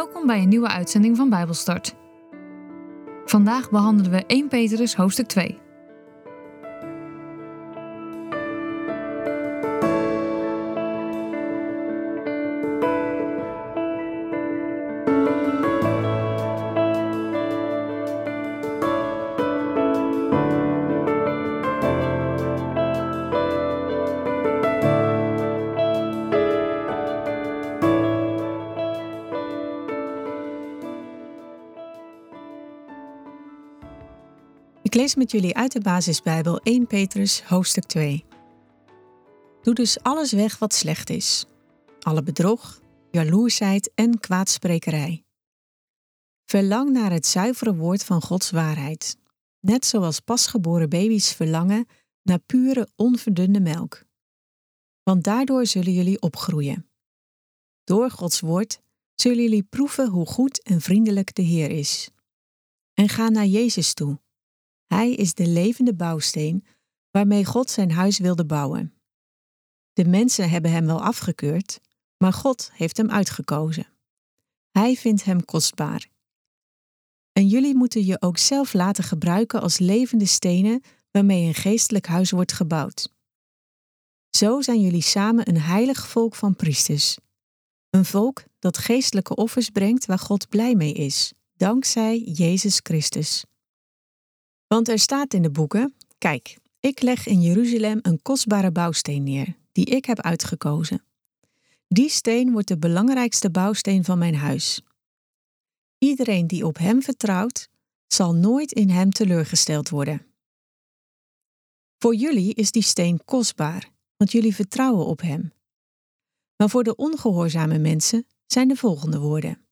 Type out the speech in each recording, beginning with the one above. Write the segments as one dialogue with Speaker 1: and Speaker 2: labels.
Speaker 1: Welkom bij een nieuwe uitzending van Bijbelstart. Vandaag behandelen we 1 Petrus hoofdstuk 2.
Speaker 2: Ik lees met jullie uit de basisbijbel 1 Petrus hoofdstuk 2. Doe dus alles weg wat slecht is. Alle bedrog, jaloersheid en kwaadsprekerij. Verlang naar het zuivere woord van Gods waarheid, net zoals pasgeboren baby's verlangen naar pure, onverdunde melk. Want daardoor zullen jullie opgroeien. Door Gods woord zullen jullie proeven hoe goed en vriendelijk de Heer is. En ga naar Jezus toe hij is de levende bouwsteen waarmee God zijn huis wilde bouwen. De mensen hebben hem wel afgekeurd, maar God heeft hem uitgekozen. Hij vindt hem kostbaar. En jullie moeten je ook zelf laten gebruiken als levende stenen waarmee een geestelijk huis wordt gebouwd. Zo zijn jullie samen een heilig volk van priesters. Een volk dat geestelijke offers brengt waar God blij mee is, dankzij Jezus Christus. Want er staat in de boeken: Kijk, ik leg in Jeruzalem een kostbare bouwsteen neer, die ik heb uitgekozen. Die steen wordt de belangrijkste bouwsteen van mijn huis. Iedereen die op hem vertrouwt, zal nooit in hem teleurgesteld worden. Voor jullie is die steen kostbaar, want jullie vertrouwen op hem. Maar voor de ongehoorzame mensen zijn de volgende woorden.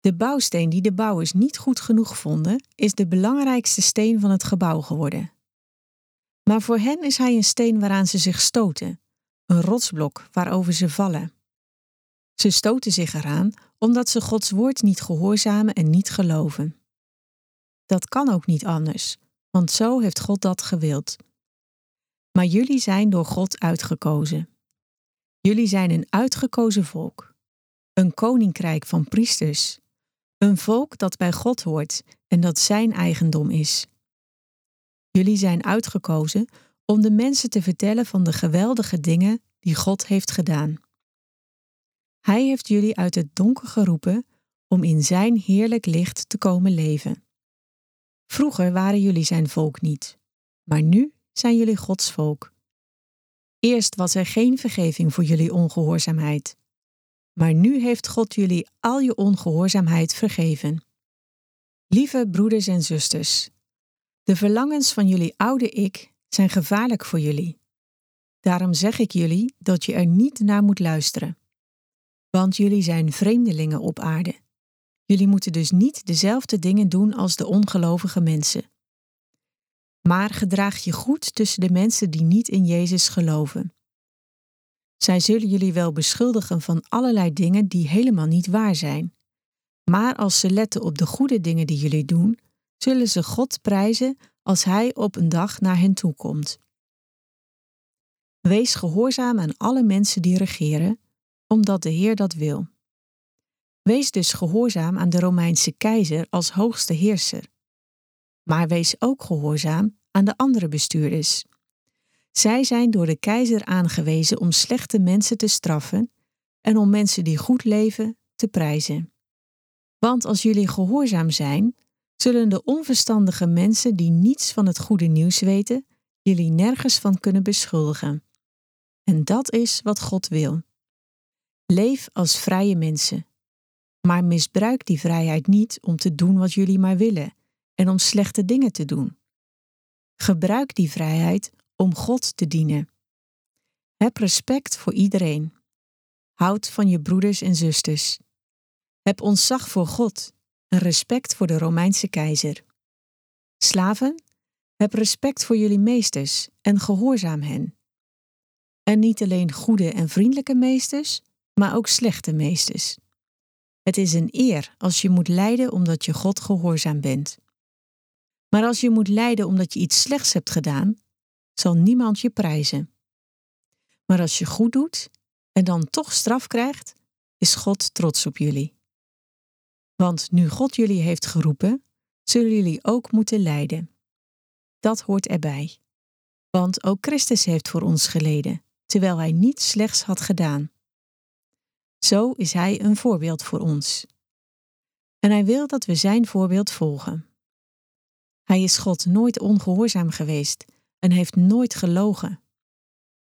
Speaker 2: De bouwsteen die de bouwers niet goed genoeg vonden, is de belangrijkste steen van het gebouw geworden. Maar voor hen is hij een steen waaraan ze zich stoten, een rotsblok waarover ze vallen. Ze stoten zich eraan omdat ze Gods woord niet gehoorzamen en niet geloven. Dat kan ook niet anders, want zo heeft God dat gewild. Maar jullie zijn door God uitgekozen. Jullie zijn een uitgekozen volk, een koninkrijk van priesters een volk dat bij God hoort en dat Zijn eigendom is. Jullie zijn uitgekozen om de mensen te vertellen van de geweldige dingen die God heeft gedaan. Hij heeft jullie uit het donker geroepen om in Zijn heerlijk licht te komen leven. Vroeger waren jullie Zijn volk niet, maar nu zijn jullie Gods volk. Eerst was er geen vergeving voor jullie ongehoorzaamheid. Maar nu heeft God jullie al je ongehoorzaamheid vergeven. Lieve broeders en zusters, de verlangens van jullie oude ik zijn gevaarlijk voor jullie. Daarom zeg ik jullie dat je er niet naar moet luisteren. Want jullie zijn vreemdelingen op aarde. Jullie moeten dus niet dezelfde dingen doen als de ongelovige mensen. Maar gedraag je goed tussen de mensen die niet in Jezus geloven. Zij zullen jullie wel beschuldigen van allerlei dingen die helemaal niet waar zijn. Maar als ze letten op de goede dingen die jullie doen, zullen ze God prijzen als Hij op een dag naar hen toe komt. Wees gehoorzaam aan alle mensen die regeren, omdat de Heer dat wil. Wees dus gehoorzaam aan de Romeinse keizer als hoogste heerser. Maar wees ook gehoorzaam aan de andere bestuurders zij zijn door de keizer aangewezen om slechte mensen te straffen en om mensen die goed leven te prijzen. Want als jullie gehoorzaam zijn, zullen de onverstandige mensen die niets van het goede nieuws weten, jullie nergens van kunnen beschuldigen. En dat is wat God wil. Leef als vrije mensen. Maar misbruik die vrijheid niet om te doen wat jullie maar willen en om slechte dingen te doen. Gebruik die vrijheid om God te dienen. Heb respect voor iedereen. Houd van je broeders en zusters. Heb ontzag voor God en respect voor de Romeinse keizer. Slaven, heb respect voor jullie meesters en gehoorzaam hen. En niet alleen goede en vriendelijke meesters, maar ook slechte meesters. Het is een eer als je moet lijden omdat je God gehoorzaam bent. Maar als je moet lijden omdat je iets slechts hebt gedaan, zal niemand je prijzen. Maar als je goed doet en dan toch straf krijgt, is God trots op jullie. Want nu God jullie heeft geroepen, zullen jullie ook moeten lijden. Dat hoort erbij. Want ook Christus heeft voor ons geleden, terwijl hij niets slechts had gedaan. Zo is hij een voorbeeld voor ons. En hij wil dat we zijn voorbeeld volgen. Hij is God nooit ongehoorzaam geweest en heeft nooit gelogen.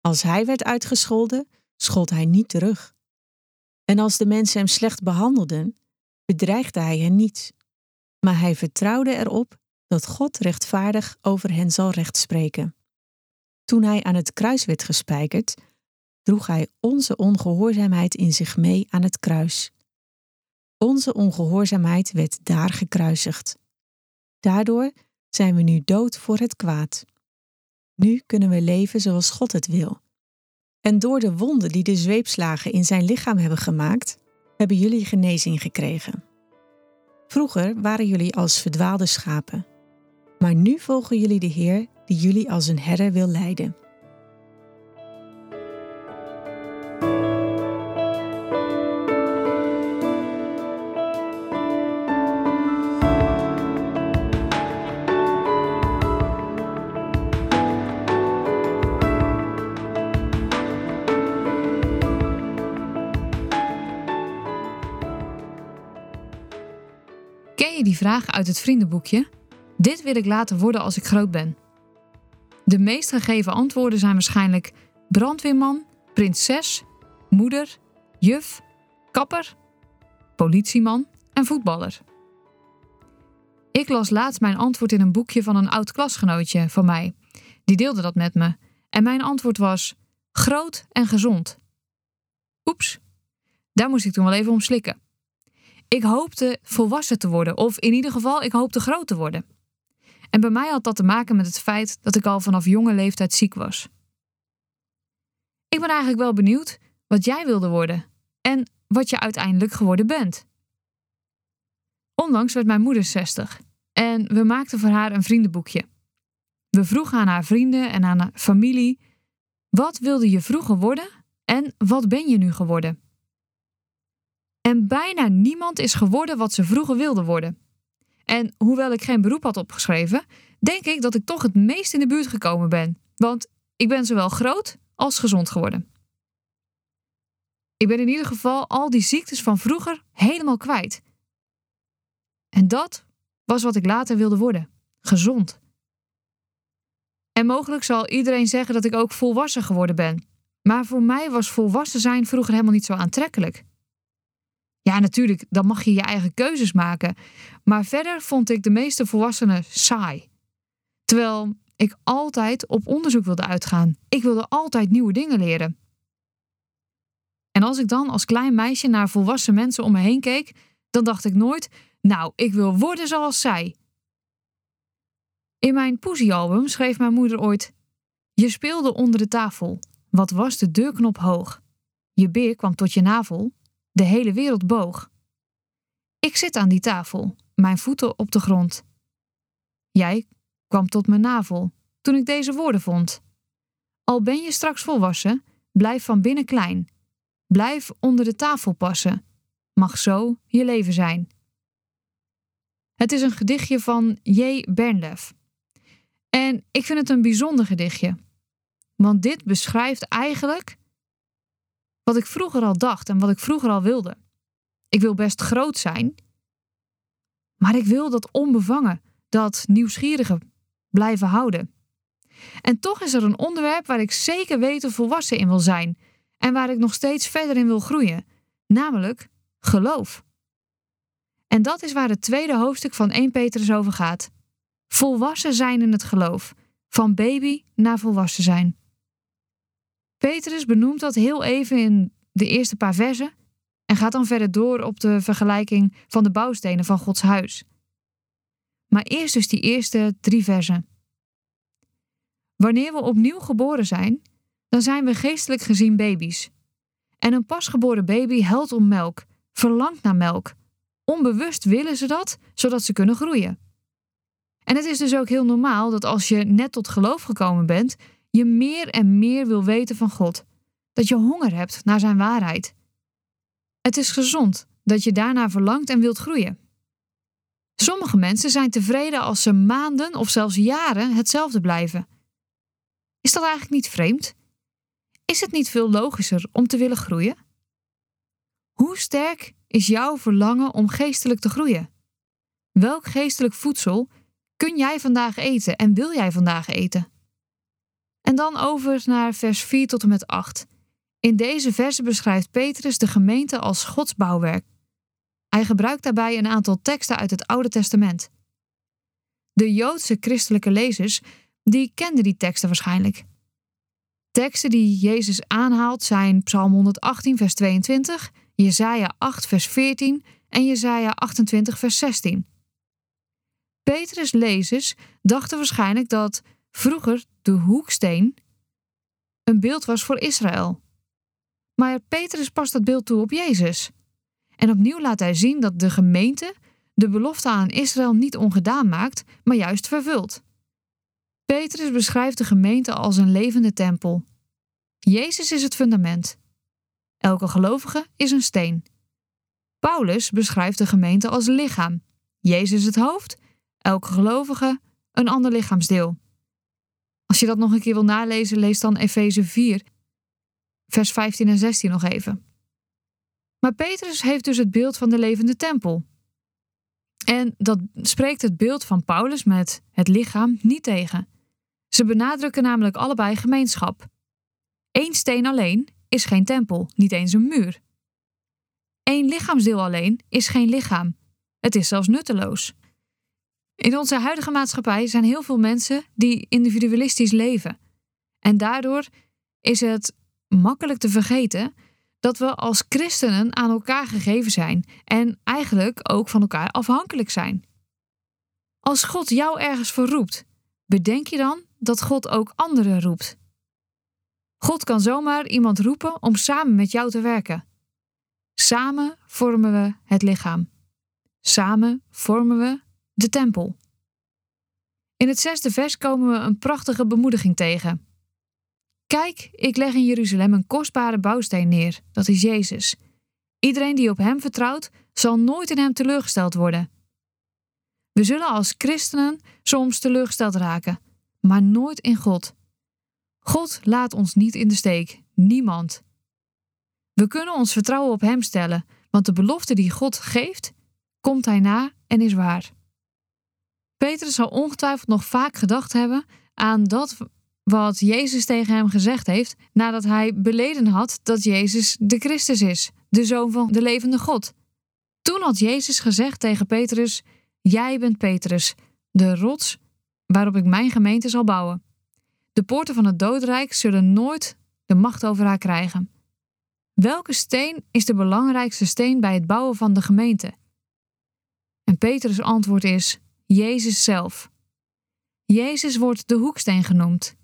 Speaker 2: Als hij werd uitgescholden, schold hij niet terug. En als de mensen hem slecht behandelden, bedreigde hij hen niet. Maar hij vertrouwde erop dat God rechtvaardig over hen zal rechtspreken. Toen hij aan het kruis werd gespijkerd, droeg hij onze ongehoorzaamheid in zich mee aan het kruis. Onze ongehoorzaamheid werd daar gekruisigd. Daardoor zijn we nu dood voor het kwaad. Nu kunnen we leven zoals God het wil. En door de wonden die de zweepslagen in zijn lichaam hebben gemaakt, hebben jullie genezing gekregen. Vroeger waren jullie als verdwaalde schapen, maar nu volgen jullie de Heer die jullie als een herder wil leiden.
Speaker 1: Je die vraag uit het vriendenboekje? Dit wil ik laten worden als ik groot ben. De meest gegeven antwoorden zijn waarschijnlijk brandweerman, prinses, moeder, juf, kapper, politieman en voetballer. Ik las laatst mijn antwoord in een boekje van een oud klasgenootje van mij. Die deelde dat met me. En mijn antwoord was groot en gezond. Oeps, daar moest ik toen wel even om slikken. Ik hoopte volwassen te worden, of in ieder geval, ik hoopte groot te worden. En bij mij had dat te maken met het feit dat ik al vanaf jonge leeftijd ziek was. Ik ben eigenlijk wel benieuwd wat jij wilde worden en wat je uiteindelijk geworden bent. Onlangs werd mijn moeder 60 en we maakten voor haar een vriendenboekje. We vroegen aan haar vrienden en aan haar familie: wat wilde je vroeger worden en wat ben je nu geworden? En bijna niemand is geworden wat ze vroeger wilde worden. En hoewel ik geen beroep had opgeschreven, denk ik dat ik toch het meest in de buurt gekomen ben. Want ik ben zowel groot als gezond geworden. Ik ben in ieder geval al die ziektes van vroeger helemaal kwijt. En dat was wat ik later wilde worden: gezond. En mogelijk zal iedereen zeggen dat ik ook volwassen geworden ben. Maar voor mij was volwassen zijn vroeger helemaal niet zo aantrekkelijk. Ja, natuurlijk, dan mag je je eigen keuzes maken. Maar verder vond ik de meeste volwassenen saai. Terwijl ik altijd op onderzoek wilde uitgaan. Ik wilde altijd nieuwe dingen leren. En als ik dan als klein meisje naar volwassen mensen om me heen keek, dan dacht ik nooit: Nou, ik wil worden zoals zij. In mijn poesiealbum schreef mijn moeder ooit: Je speelde onder de tafel. Wat was de deurknop hoog? Je beer kwam tot je navel de hele wereld boog. Ik zit aan die tafel, mijn voeten op de grond. Jij kwam tot mijn navel toen ik deze woorden vond. Al ben je straks volwassen, blijf van binnen klein. Blijf onder de tafel passen. Mag zo je leven zijn. Het is een gedichtje van J. Bernlef. En ik vind het een bijzonder gedichtje. Want dit beschrijft eigenlijk wat ik vroeger al dacht en wat ik vroeger al wilde. Ik wil best groot zijn, maar ik wil dat onbevangen, dat nieuwsgierige blijven houden. En toch is er een onderwerp waar ik zeker weten volwassen in wil zijn en waar ik nog steeds verder in wil groeien, namelijk geloof. En dat is waar het tweede hoofdstuk van 1 Petrus over gaat. Volwassen zijn in het geloof, van baby naar volwassen zijn. Petrus benoemt dat heel even in de eerste paar versen en gaat dan verder door op de vergelijking van de bouwstenen van Gods huis. Maar eerst dus die eerste drie versen. Wanneer we opnieuw geboren zijn, dan zijn we geestelijk gezien baby's. En een pasgeboren baby helpt om melk, verlangt naar melk. Onbewust willen ze dat, zodat ze kunnen groeien. En het is dus ook heel normaal dat als je net tot geloof gekomen bent, je meer en meer wil weten van God. Dat je honger hebt naar Zijn waarheid. Het is gezond dat je daarna verlangt en wilt groeien. Sommige mensen zijn tevreden als ze maanden of zelfs jaren hetzelfde blijven. Is dat eigenlijk niet vreemd? Is het niet veel logischer om te willen groeien? Hoe sterk is jouw verlangen om geestelijk te groeien? Welk geestelijk voedsel kun jij vandaag eten en wil jij vandaag eten? En dan over naar vers 4 tot en met 8. In deze verse beschrijft Petrus de gemeente als Gods bouwwerk. Hij gebruikt daarbij een aantal teksten uit het Oude Testament. De Joodse christelijke lezers die kenden die teksten waarschijnlijk. Teksten die Jezus aanhaalt zijn Psalm 118 vers 22, Jesaja 8 vers 14 en Jesaja 28 vers 16. Petrus lezers dachten waarschijnlijk dat vroeger de hoeksteen een beeld was voor Israël. Maar Petrus past dat beeld toe op Jezus. En opnieuw laat hij zien dat de gemeente de belofte aan Israël niet ongedaan maakt, maar juist vervult. Petrus beschrijft de gemeente als een levende tempel. Jezus is het fundament. Elke gelovige is een steen. Paulus beschrijft de gemeente als lichaam. Jezus het hoofd, elke gelovige een ander lichaamsdeel. Als je dat nog een keer wil nalezen, lees dan Efeze 4, vers 15 en 16 nog even. Maar Petrus heeft dus het beeld van de levende tempel. En dat spreekt het beeld van Paulus met het lichaam niet tegen. Ze benadrukken namelijk allebei gemeenschap. Eén steen alleen is geen tempel, niet eens een muur. Eén lichaamsdeel alleen is geen lichaam. Het is zelfs nutteloos. In onze huidige maatschappij zijn heel veel mensen die individualistisch leven. En daardoor is het makkelijk te vergeten dat we als christenen aan elkaar gegeven zijn en eigenlijk ook van elkaar afhankelijk zijn. Als God jou ergens voor roept, bedenk je dan dat God ook anderen roept. God kan zomaar iemand roepen om samen met jou te werken. Samen vormen we het lichaam. Samen vormen we de tempel. In het zesde vers komen we een prachtige bemoediging tegen. Kijk, ik leg in Jeruzalem een kostbare bouwsteen neer, dat is Jezus. Iedereen die op Hem vertrouwt, zal nooit in Hem teleurgesteld worden. We zullen als christenen soms teleurgesteld raken, maar nooit in God. God laat ons niet in de steek, niemand. We kunnen ons vertrouwen op Hem stellen, want de belofte die God geeft, komt Hij na en is waar. Petrus zal ongetwijfeld nog vaak gedacht hebben aan dat wat Jezus tegen hem gezegd heeft nadat hij beleden had dat Jezus de Christus is, de Zoon van de levende God. Toen had Jezus gezegd tegen Petrus: Jij bent Petrus, de rots waarop ik mijn gemeente zal bouwen. De poorten van het doodrijk zullen nooit de macht over haar krijgen. Welke steen is de belangrijkste steen bij het bouwen van de gemeente? En Petrus' antwoord is: Jezus zelf. Jezus wordt de hoeksteen genoemd.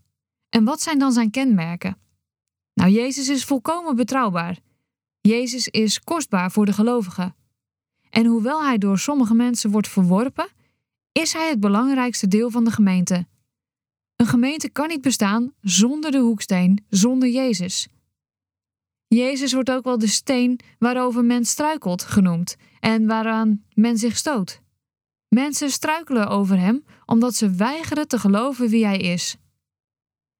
Speaker 1: En wat zijn dan zijn kenmerken? Nou, Jezus is volkomen betrouwbaar. Jezus is kostbaar voor de gelovigen. En hoewel hij door sommige mensen wordt verworpen, is hij het belangrijkste deel van de gemeente. Een gemeente kan niet bestaan zonder de hoeksteen, zonder Jezus. Jezus wordt ook wel de steen waarover men struikelt genoemd en waaraan men zich stoot. Mensen struikelen over hem omdat ze weigeren te geloven wie hij is.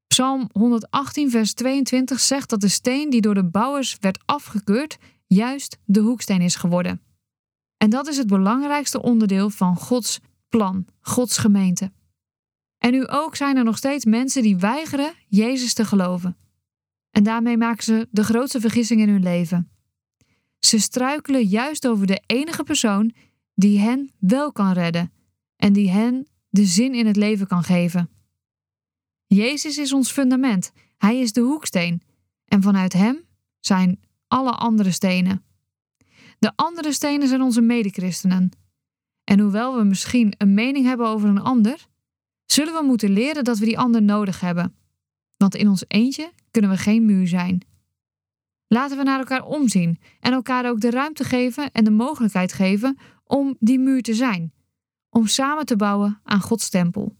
Speaker 1: Psalm 118, vers 22 zegt dat de steen die door de bouwers werd afgekeurd, juist de hoeksteen is geworden. En dat is het belangrijkste onderdeel van Gods plan, Gods gemeente. En nu ook zijn er nog steeds mensen die weigeren Jezus te geloven. En daarmee maken ze de grootste vergissing in hun leven. Ze struikelen juist over de enige persoon die hen wel kan redden en die hen de zin in het leven kan geven. Jezus is ons fundament. Hij is de hoeksteen. En vanuit Hem zijn alle andere stenen. De andere stenen zijn onze medechristenen. En hoewel we misschien een mening hebben over een ander, zullen we moeten leren dat we die ander nodig hebben. Want in ons eentje kunnen we geen muur zijn. Laten we naar elkaar omzien en elkaar ook de ruimte geven en de mogelijkheid geven om die muur te zijn, om samen te bouwen aan Gods tempel.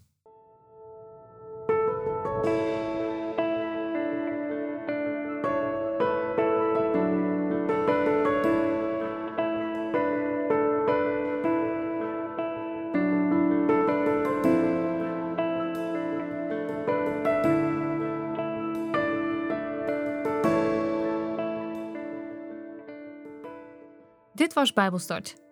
Speaker 1: Dit was Bijbelstart